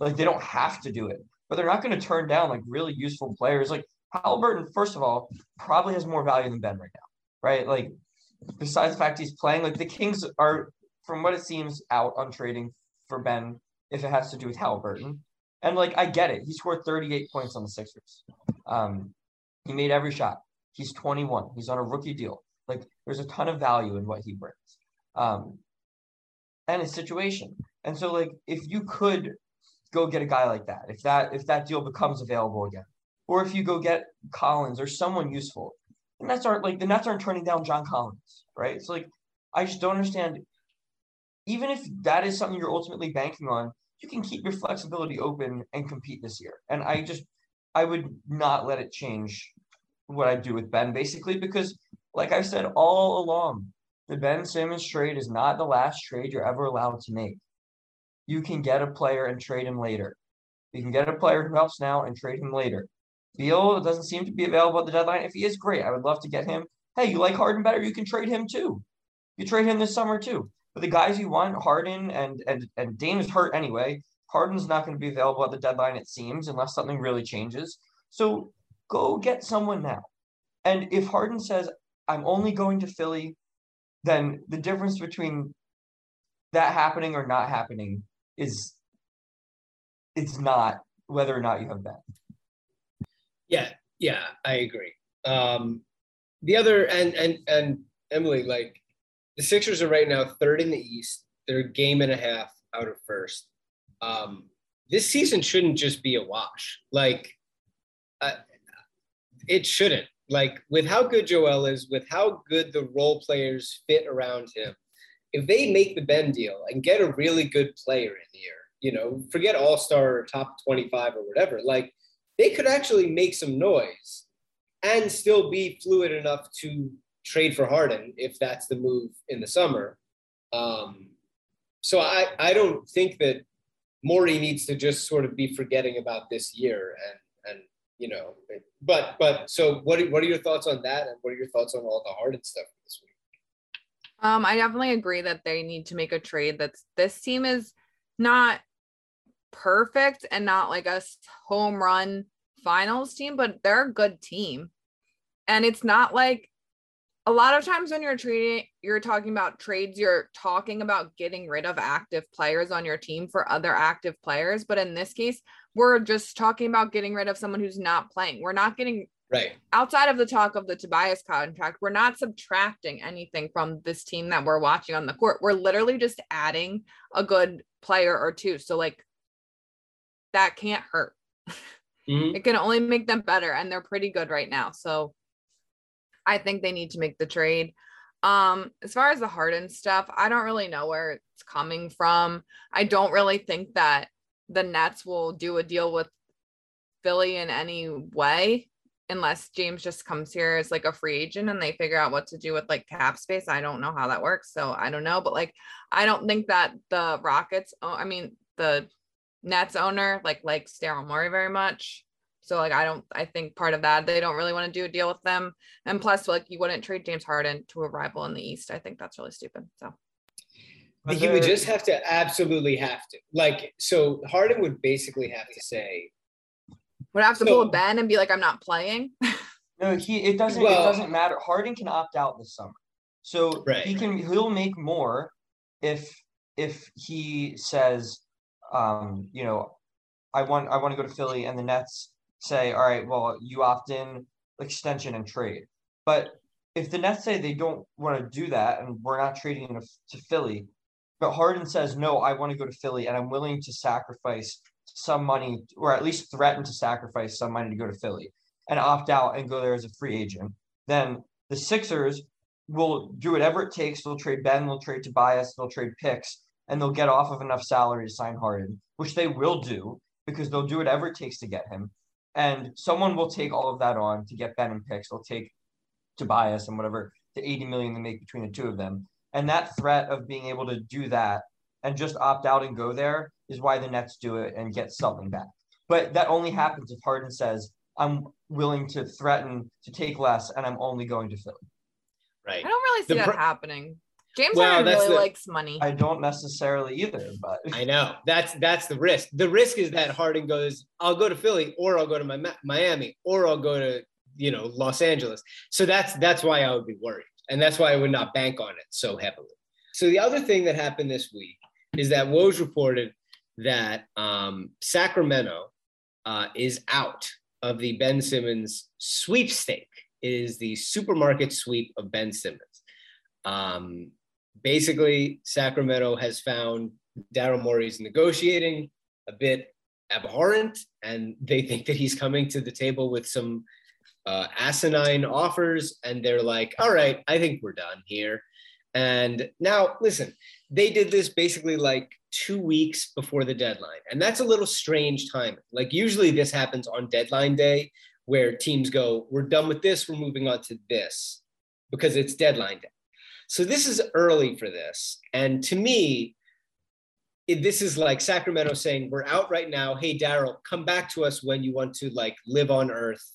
Like they don't have to do it but they're not going to turn down like really useful players. Like Halliburton, first of all, probably has more value than Ben right now, right? Like besides the fact he's playing, like the Kings are, from what it seems, out on trading for Ben if it has to do with Halliburton. And like I get it, he scored 38 points on the Sixers. Um, he made every shot. He's 21. He's on a rookie deal. Like there's a ton of value in what he brings. Um, and his situation. And so like if you could go get a guy like that if that if that deal becomes available again, or if you go get Collins or someone useful. The Nets aren't like the Nets aren't turning down John Collins, right? It's like I just don't understand even if that is something you're ultimately banking on, you can keep your flexibility open and compete this year. And I just, I would not let it change what I do with Ben, basically, because like I said all along, the Ben Simmons trade is not the last trade you're ever allowed to make. You can get a player and trade him later. You can get a player who helps now and trade him later. Beal doesn't seem to be available at the deadline. If he is great, I would love to get him. Hey, you like Harden better? You can trade him too. You trade him this summer too. But the guys you want, Harden and and and Dame is hurt anyway. Harden's not going to be available at the deadline, it seems, unless something really changes. So go get someone now. And if Harden says, I'm only going to Philly, then the difference between that happening or not happening is it's not whether or not you have Ben. Yeah, yeah, I agree. Um, the other and and and Emily, like the Sixers are right now third in the East. They're a game and a half out of first. Um, this season shouldn't just be a wash. Like, uh, it shouldn't. Like with how good Joel is, with how good the role players fit around him, if they make the Ben deal and get a really good player in here, you know, forget All Star or top twenty five or whatever, like they could actually make some noise and still be fluid enough to trade for Harden if that's the move in the summer. Um, so I, I don't think that Morey needs to just sort of be forgetting about this year and and you know but but so what are, what are your thoughts on that and what are your thoughts on all the Harden stuff? Um, I definitely agree that they need to make a trade. That's this team is not perfect and not like a home run finals team, but they're a good team. And it's not like a lot of times when you're trading, you're talking about trades, you're talking about getting rid of active players on your team for other active players. But in this case, we're just talking about getting rid of someone who's not playing. We're not getting right outside of the talk of the Tobias contract. We're not subtracting anything from this team that we're watching on the court. We're literally just adding a good player or two. So, like, that can't hurt. Mm-hmm. It can only make them better. And they're pretty good right now. So, I think they need to make the trade. Um, as far as the Harden stuff, I don't really know where it's coming from. I don't really think that the Nets will do a deal with Philly in any way unless James just comes here as like a free agent and they figure out what to do with like cap space. I don't know how that works. So I don't know. But like I don't think that the Rockets, oh, I mean the Nets owner like likes Daryl Morey very much. So like I don't I think part of that they don't really want to do a deal with them. And plus like you wouldn't trade James Harden to a rival in the East. I think that's really stupid. So he would just have to absolutely have to. Like so Harden would basically have to say would have to so, pull a Ben and be like I'm not playing. no, he it doesn't well, it doesn't matter. Harden can opt out this summer. So right. he can he'll make more if if he says um you know I want I want to go to Philly and the Nets say, all right, well, you opt in extension and trade. But if the Nets say they don't want to do that and we're not trading to, to Philly, but Harden says, no, I want to go to Philly and I'm willing to sacrifice some money or at least threaten to sacrifice some money to go to Philly and opt out and go there as a free agent, then the Sixers will do whatever it takes. They'll trade Ben, they'll trade Tobias, they'll trade picks, and they'll get off of enough salary to sign Harden, which they will do because they'll do whatever it takes to get him. And someone will take all of that on to get Ben and picks. They'll take Tobias and whatever the 80 million they make between the two of them. And that threat of being able to do that and just opt out and go there is why the Nets do it and get something back. But that only happens if Harden says, I'm willing to threaten to take less and I'm only going to Philly. Right. I don't really see the that happening. James well, Harden really the, likes money. I don't necessarily either, but I know that's that's the risk. The risk is that Harden goes, I'll go to Philly, or I'll go to my, Miami, or I'll go to you know Los Angeles. So that's that's why I would be worried, and that's why I would not bank on it so heavily. So the other thing that happened this week is that Woj reported that um, Sacramento uh, is out of the Ben Simmons sweepstake. It is the supermarket sweep of Ben Simmons. Um, basically, Sacramento has found Daryl Morey's negotiating a bit abhorrent, and they think that he's coming to the table with some uh, asinine offers, and they're like, "All right, I think we're done here." And now, listen, they did this basically like two weeks before the deadline. And that's a little strange timing. Like usually this happens on deadline day where teams go, we're done with this, we're moving on to this because it's deadline day. So this is early for this. And to me, it, this is like Sacramento saying, we're out right now. Hey, Daryl, come back to us when you want to like live on earth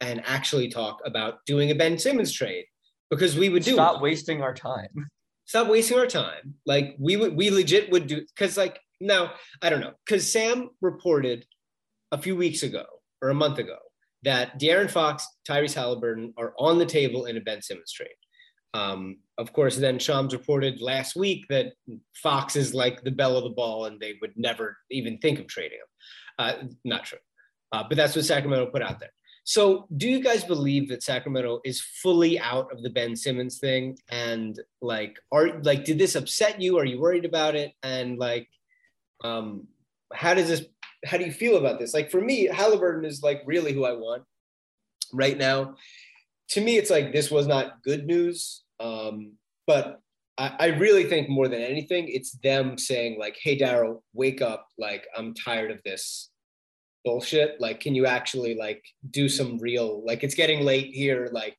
and actually talk about doing a Ben Simmons trade because we would do Stop it. wasting our time. Stop wasting our time. Like we would, we legit would do because like now I don't know because Sam reported a few weeks ago or a month ago that De'Aaron Fox, Tyrese Halliburton are on the table in a Ben Simmons trade. Um, of course, then Shams reported last week that Fox is like the belle of the ball and they would never even think of trading him. Uh, not true. Uh, but that's what Sacramento put out there. So, do you guys believe that Sacramento is fully out of the Ben Simmons thing? And like, are like, did this upset you? Are you worried about it? And like, um, how does this? How do you feel about this? Like, for me, Halliburton is like really who I want right now to me, it's like this was not good news. Um, but I, I, really think more than anything, it's them saying like, "Hey, Daryl, wake up! Like, I'm tired of this bullshit. Like, can you actually like do some real? Like, it's getting late here. Like,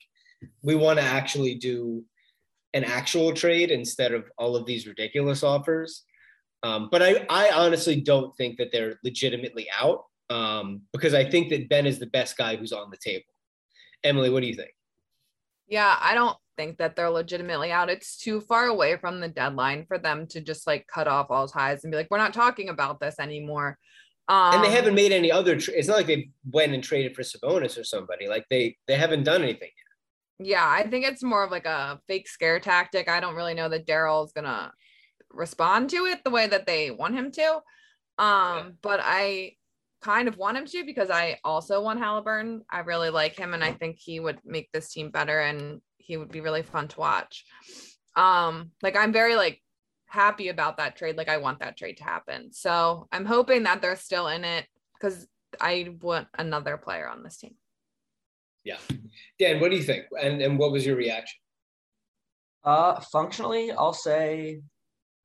we want to actually do an actual trade instead of all of these ridiculous offers." Um, but I, I honestly don't think that they're legitimately out um, because I think that Ben is the best guy who's on the table. Emily, what do you think? Yeah, I don't think that they're legitimately out. It's too far away from the deadline for them to just like cut off all ties and be like, we're not talking about this anymore. Um, and they haven't um, made any other. Tra- it's not like they went and traded for Sabonis or somebody. Like they they haven't done anything yet. Yeah, I think it's more of like a fake scare tactic. I don't really know that Daryl's gonna respond to it the way that they want him to. Um, yeah. but I kind of want him to because I also want Halliburton. I really like him and I think he would make this team better and he would be really fun to watch. Um, like I'm very like happy about that trade. Like I want that trade to happen. So I'm hoping that they're still in it because I want another player on this team. Yeah. Dan, what do you think? And and what was your reaction? Uh functionally, I'll say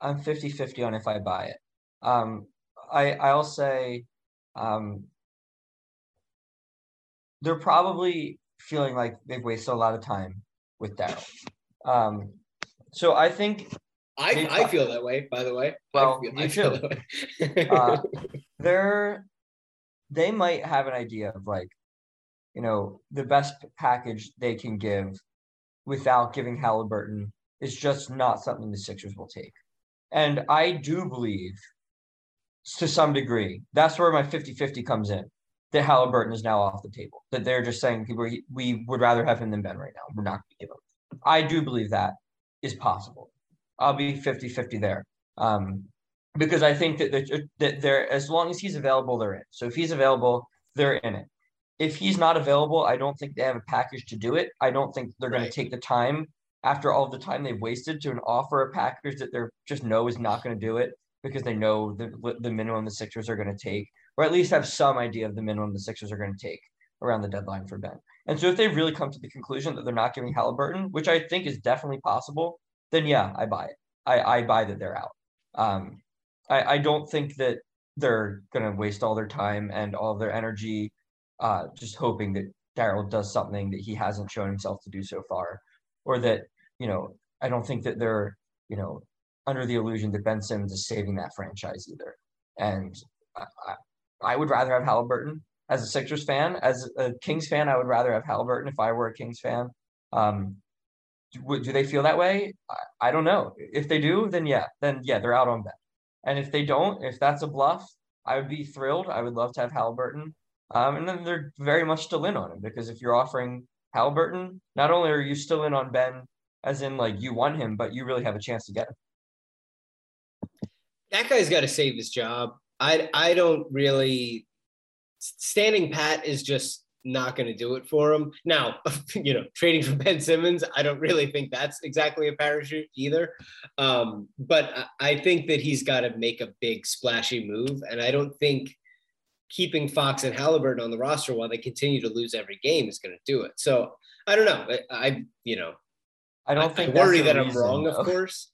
I'm 50-50 on if I buy it. Um I I'll say um, they're probably feeling like they've wasted a lot of time with Daryl. Um, so I think I, I feel that way, by the way. Well, I feel, you too. uh, they're they might have an idea of like, you know, the best package they can give without giving Halliburton is just not something the Sixers will take. And I do believe to some degree. That's where my 50 50 comes in. That Halliburton is now off the table. That they're just saying we, we would rather have him than Ben right now. We're not going to give him. I do believe that is possible. I'll be 50 50 there. Um, because I think that, that, that they're, as long as he's available, they're in. So if he's available, they're in it. If he's not available, I don't think they have a package to do it. I don't think they're going to take the time after all the time they've wasted to an offer a package that they're just know is not going to do it because they know the the minimum the Sixers are going to take, or at least have some idea of the minimum the Sixers are going to take around the deadline for Ben. And so if they really come to the conclusion that they're not giving Halliburton, which I think is definitely possible, then yeah, I buy it. I, I buy that they're out. Um, I, I don't think that they're going to waste all their time and all their energy uh, just hoping that Daryl does something that he hasn't shown himself to do so far, or that, you know, I don't think that they're, you know, under the illusion that Ben Simmons is saving that franchise either. And I, I would rather have Halliburton as a Sixers fan. As a Kings fan, I would rather have Halliburton if I were a Kings fan. Um, do, do they feel that way? I, I, don't know. If they do, then yeah, then yeah, they're out on Ben. And if they don't, if that's a bluff, I would be thrilled. I would love to have Halliburton. Um, and then they're very much still in on him because if you're offering Halliburton, not only are you still in on Ben, as in like you want him, but you really have a chance to get him that guy's got to save his job. I I don't really standing pat is just not going to do it for him. Now, you know, trading for Ben Simmons, I don't really think that's exactly a parachute either. Um, but I think that he's got to make a big splashy move, and I don't think keeping Fox and Halliburton on the roster while they continue to lose every game is going to do it. So I don't know. I, I you know, I don't think I worry that I'm wrong, though. of course.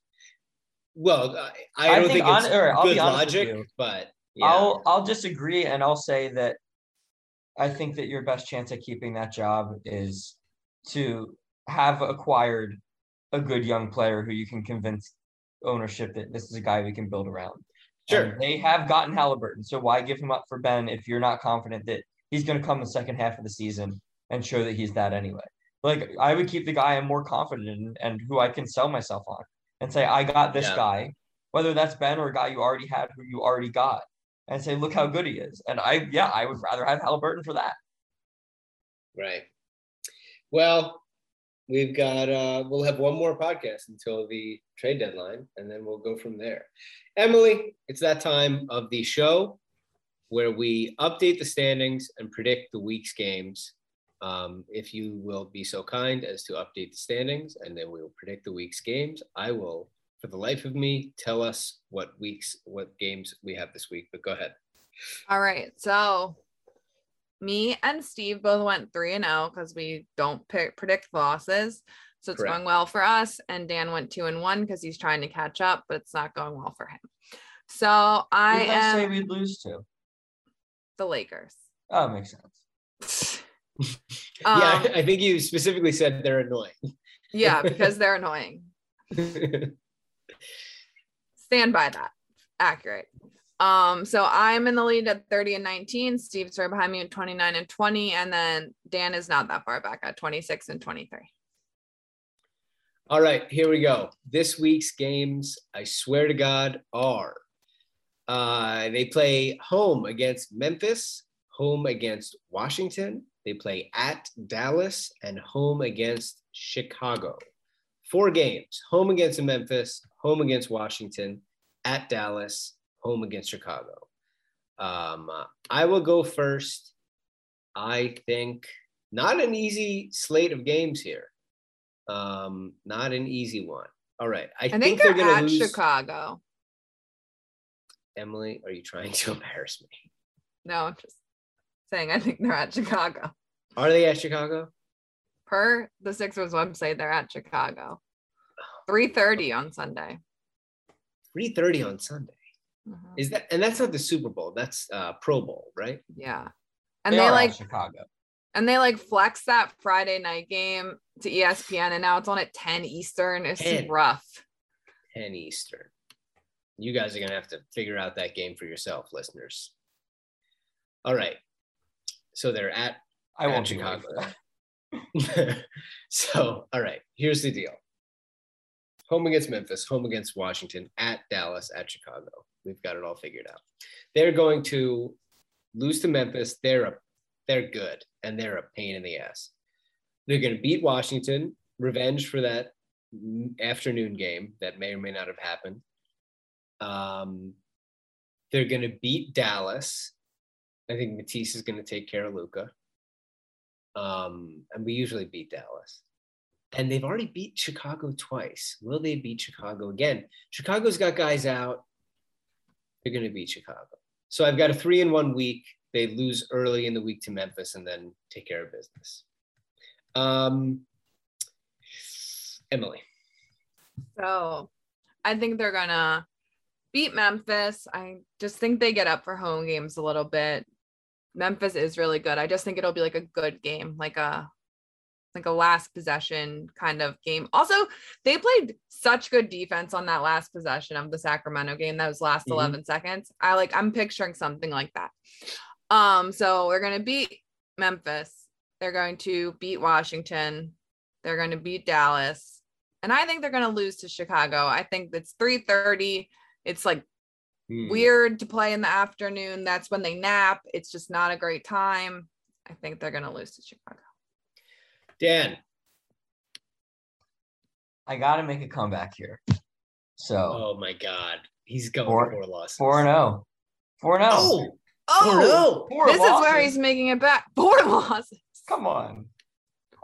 well, I, I don't think, think on, it's good logic, but yeah. I'll I'll disagree and I'll say that I think that your best chance at keeping that job is to have acquired a good young player who you can convince ownership that this is a guy we can build around. Sure. And they have gotten Halliburton, so why give him up for Ben if you're not confident that he's going to come the second half of the season and show that he's that anyway? Like I would keep the guy I'm more confident in and who I can sell myself on and say I got this yeah. guy, whether that's Ben or a guy you already had who you already got, and say look how good he is. And I yeah I would rather have Halliburton for that. Right. Well, we've got uh we'll have one more podcast until the trade deadline and then we'll go from there emily it's that time of the show where we update the standings and predict the week's games um, if you will be so kind as to update the standings and then we will predict the week's games i will for the life of me tell us what weeks what games we have this week but go ahead all right so me and Steve both went 3 and 0 because we don't pick, predict losses. So it's Correct. going well for us. And Dan went 2 and 1 because he's trying to catch up, but it's not going well for him. So I Who am say we lose to the Lakers. Oh, makes sense. um, yeah, I think you specifically said they're annoying. yeah, because they're annoying. Stand by that. Accurate. Um, so I'm in the lead at 30 and 19. Steve's right behind me at 29 and 20. And then Dan is not that far back at 26 and 23. All right, here we go. This week's games, I swear to God, are uh, they play home against Memphis, home against Washington, they play at Dallas, and home against Chicago. Four games home against Memphis, home against Washington, at Dallas, home against Chicago. Um, I will go first. I think not an easy slate of games here. Um, not an easy one. All right. I, I think, think, they're, they're going to lose. Chicago. Emily, are you trying to embarrass me? No, I'm just saying I think they're at Chicago. Are they at Chicago? Per the Sixers website, they're at Chicago. 3:30 on Sunday. 3:30 on Sunday. Mm-hmm. Is that and that's not the Super Bowl? That's uh Pro Bowl, right? Yeah. And they, they like Chicago. And they like flex that Friday night game to ESPN and now it's on at 10 Eastern. It's 10. rough. 10 Eastern. You guys are gonna have to figure out that game for yourself, listeners. All right. So they're at I won't Chicago. so all right, here's the deal home against Memphis, home against Washington, at Dallas, at Chicago. We've got it all figured out. They're going to lose to Memphis. They're a, they're good and they're a pain in the ass. They're going to beat Washington, revenge for that afternoon game that may or may not have happened. Um, they're going to beat Dallas. I think Matisse is going to take care of Luka. Um, and we usually beat Dallas and they've already beat Chicago twice. Will they beat Chicago again? Chicago's got guys out. They're going to beat Chicago. So I've got a three in one week. They lose early in the week to Memphis and then take care of business. Um, Emily. So I think they're going to beat Memphis. I just think they get up for home games a little bit. Memphis is really good. I just think it'll be like a good game, like a like a last possession kind of game. Also, they played such good defense on that last possession of the Sacramento game. That was last mm-hmm. 11 seconds. I like I'm picturing something like that. Um so we're going to beat Memphis. They're going to beat Washington. They're going to beat Dallas. And I think they're going to lose to Chicago. I think it's 3:30. It's like mm. weird to play in the afternoon. That's when they nap. It's just not a great time. I think they're going to lose to Chicago. Dan. I got to make a comeback here. So. Oh my God. He's going four, four losses. 4 and 0. 4 and 0. Oh. Oh, four oh. this losses. is where he's making it back. Four losses. Come on.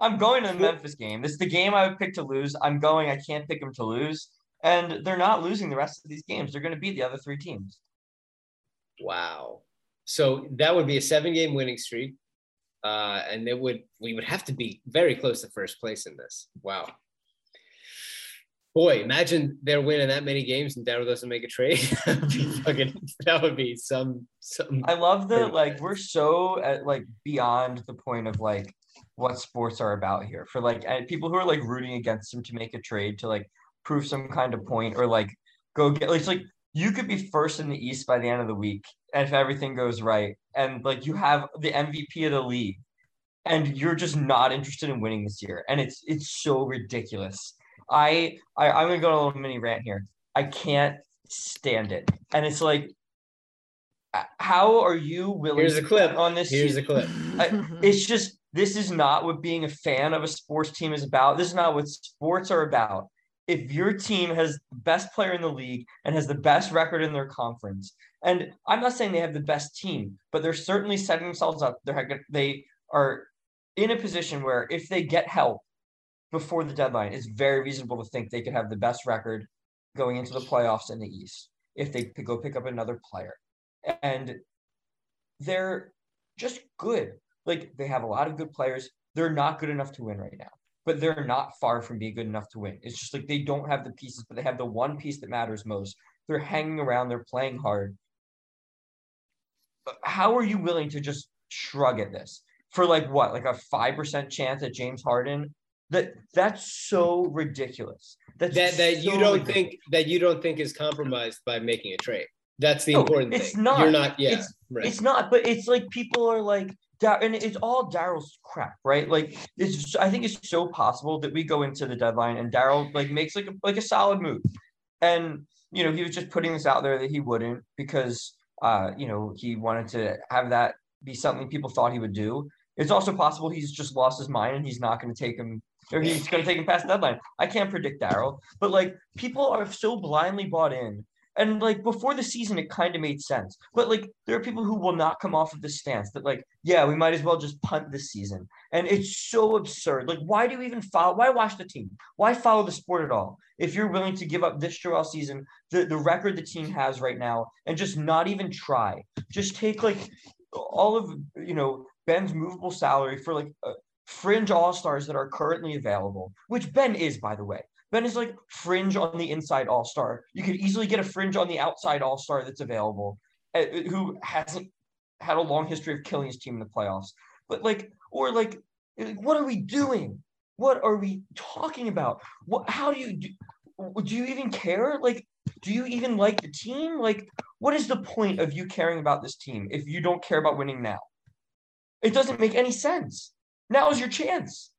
I'm going to the Memphis game. This is the game I would pick to lose. I'm going. I can't pick them to lose. And they're not losing the rest of these games. They're going to beat the other three teams. Wow. So that would be a seven game winning streak uh, and it would we would have to be very close to first place in this. Wow. Boy, imagine they're winning that many games and Daryl doesn't make a trade. that, would be fucking, that would be some some. I love that. Like we're so at, like beyond the point of like what sports are about here for like people who are like rooting against them to make a trade to like prove some kind of point or like go get. It's like you could be first in the East by the end of the week, if everything goes right, and like you have the MVP of the league, and you're just not interested in winning this year, and it's it's so ridiculous. I, I I'm gonna go on a little mini rant here. I can't stand it, and it's like, uh, how are you willing? Here's a clip on this. Here's season? a clip. I, it's just this is not what being a fan of a sports team is about. This is not what sports are about. If your team has the best player in the league and has the best record in their conference, and I'm not saying they have the best team, but they're certainly setting themselves up. They're they are in a position where if they get help before the deadline, it's very reasonable to think they could have the best record going into the playoffs in the East if they could go pick up another player. And they're just good. Like they have a lot of good players. They're not good enough to win right now, but they're not far from being good enough to win. It's just like they don't have the pieces, but they have the one piece that matters most. They're hanging around, they're playing hard. How are you willing to just shrug at this for like what, like a 5% chance at James Harden that that's so ridiculous. That's that that so you don't ridiculous. think that you don't think is compromised by making a trade. That's the no, important it's thing. Not, You're not. Yeah, it's, right. it's not. But it's like people are like, and it's all Daryl's crap, right? Like, it's. I think it's so possible that we go into the deadline and Daryl like makes like a like a solid move, and you know he was just putting this out there that he wouldn't because uh you know he wanted to have that be something people thought he would do. It's also possible he's just lost his mind and he's not going to take him or he's going to take him past the deadline. I can't predict Daryl, but like people are so blindly bought in. And like before the season, it kind of made sense. But like there are people who will not come off of the stance that like, yeah, we might as well just punt this season. And it's so absurd. Like, why do you even follow? Why watch the team? Why follow the sport at all? If you're willing to give up this Joel season, the, the record the team has right now, and just not even try, just take like all of you know Ben's movable salary for like a, fringe all stars that are currently available, which Ben is, by the way. Ben is like fringe on the inside all star. You could easily get a fringe on the outside all star that's available, uh, who hasn't had a long history of killing his team in the playoffs. But like, or like, what are we doing? What are we talking about? What? How do you do? Do you even care? Like, do you even like the team? Like, what is the point of you caring about this team if you don't care about winning now? It doesn't make any sense. Now is your chance.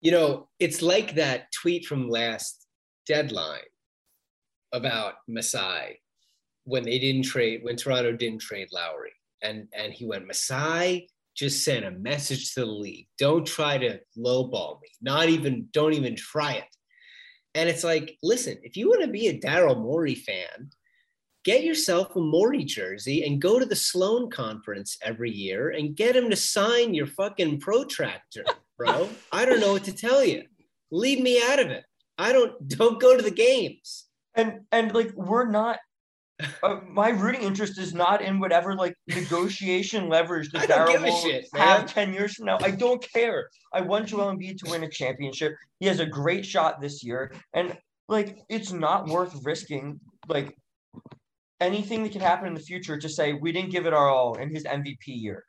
You know, it's like that tweet from last deadline about Masai when they didn't trade, when Toronto didn't trade Lowry. And, and he went, Masai just sent a message to the league. Don't try to lowball me. Not even, don't even try it. And it's like, listen, if you want to be a Daryl Morey fan, get yourself a Morey jersey and go to the Sloan conference every year and get him to sign your fucking protractor, bro. I don't know what to tell you. Leave me out of it. I don't don't go to the games. And and like we're not uh, my rooting interest is not in whatever like negotiation leverage that Daryl will shit, have 10 years from now. I don't care. I want Joel Embiid to win a championship. He has a great shot this year. And like it's not worth risking like anything that can happen in the future to say we didn't give it our all in his MVP year.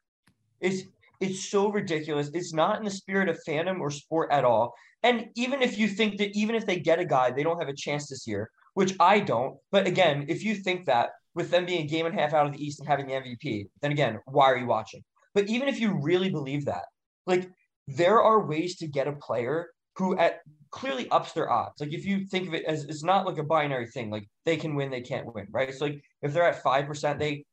It's it's so ridiculous. It's not in the spirit of fandom or sport at all. And even if you think that even if they get a guy, they don't have a chance this year, which I don't. But again, if you think that with them being a game and a half out of the East and having the MVP, then again, why are you watching? But even if you really believe that, like there are ways to get a player who at clearly ups their odds. Like if you think of it as it's not like a binary thing, like they can win, they can't win, right? So like if they're at five percent, they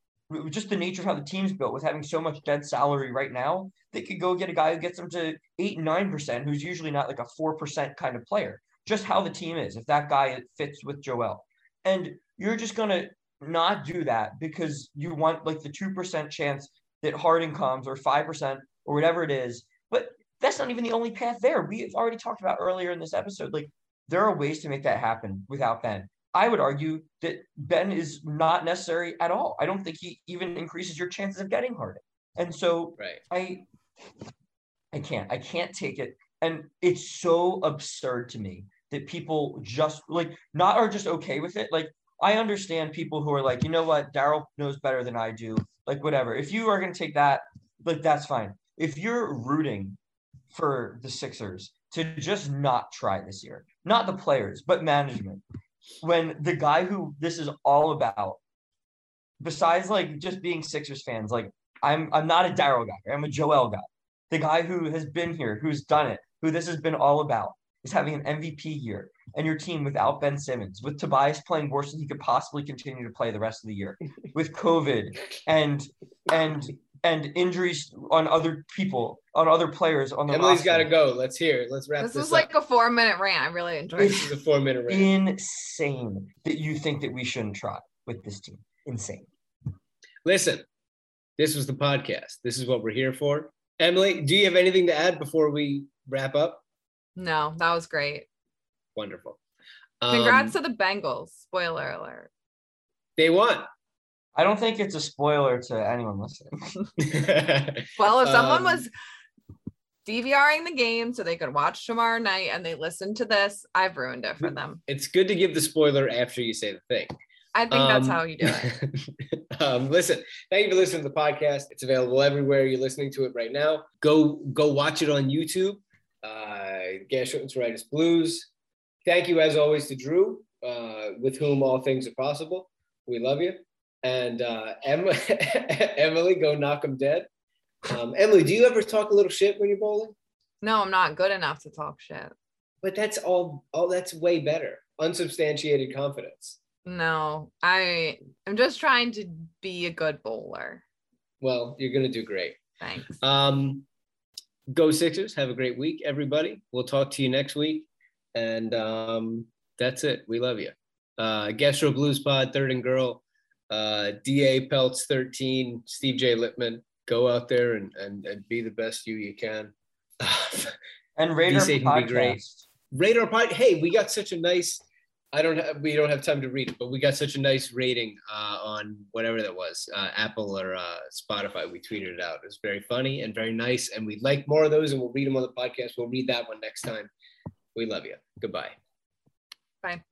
just the nature of how the team's built with having so much dead salary right now, they could go get a guy who gets them to eight, nine percent, who's usually not like a four percent kind of player. Just how the team is, if that guy fits with Joel. And you're just gonna not do that because you want like the two percent chance that Harden comes or five percent or whatever it is. But that's not even the only path there. We've already talked about earlier in this episode. Like there are ways to make that happen without Ben. I would argue that Ben is not necessary at all. I don't think he even increases your chances of getting Harden. And so right. I I can't. I can't take it. And it's so absurd to me that people just like not are just okay with it. Like I understand people who are like, you know what, Daryl knows better than I do. Like whatever. If you are gonna take that, like that's fine. If you're rooting for the Sixers to just not try this year, not the players, but management, when the guy who this is all about, besides like just being Sixers fans, like I'm I'm not a Daryl guy, I'm a Joel guy. The guy who has been here, who's done it, who this has been all about, is having an MVP year, and your team without Ben Simmons, with Tobias playing worse than he could possibly continue to play the rest of the year, with COVID and and and injuries on other people, on other players on the Emily's got to go. Let's hear it. Let's wrap this. This was like a four minute rant. I really enjoyed. This is a four minute rant. Insane that you think that we shouldn't try with this team. Insane. Listen, this was the podcast. This is what we're here for. Emily, do you have anything to add before we wrap up? No, that was great. Wonderful. Congrats um, to the Bengals. Spoiler alert. They won. I don't think it's a spoiler to anyone listening. well, if someone um, was DVRing the game so they could watch tomorrow night and they listened to this, I've ruined it for them. It's good to give the spoiler after you say the thing. I think um, that's how you do it. um, listen, thank you for listening to the podcast. It's available everywhere you're listening to it right now. Go go watch it on YouTube. Uh, Gastroenteritis Blues. Thank you as always to Drew, uh, with whom all things are possible. We love you. And uh, Emma, Emily, go knock them dead. Um, Emily, do you ever talk a little shit when you're bowling? No, I'm not good enough to talk shit. But that's all. All that's way better. Unsubstantiated confidence. No, I I'm just trying to be a good bowler. Well, you're gonna do great. Thanks. Um, go Sixers. Have a great week, everybody. We'll talk to you next week. And um, that's it. We love you. Uh, Gastro Blues Pod, Third and Girl uh, DA Pelts 13, Steve J. Lippman. Go out there and, and, and be the best you you can. and Radar podcast. Be great. Radar pod. Hey, we got such a nice. I don't have. We don't have time to read it, but we got such a nice rating uh, on whatever that was, uh, Apple or uh, Spotify. We tweeted it out. It was very funny and very nice, and we'd like more of those, and we'll read them on the podcast. We'll read that one next time. We love you. Goodbye. Bye.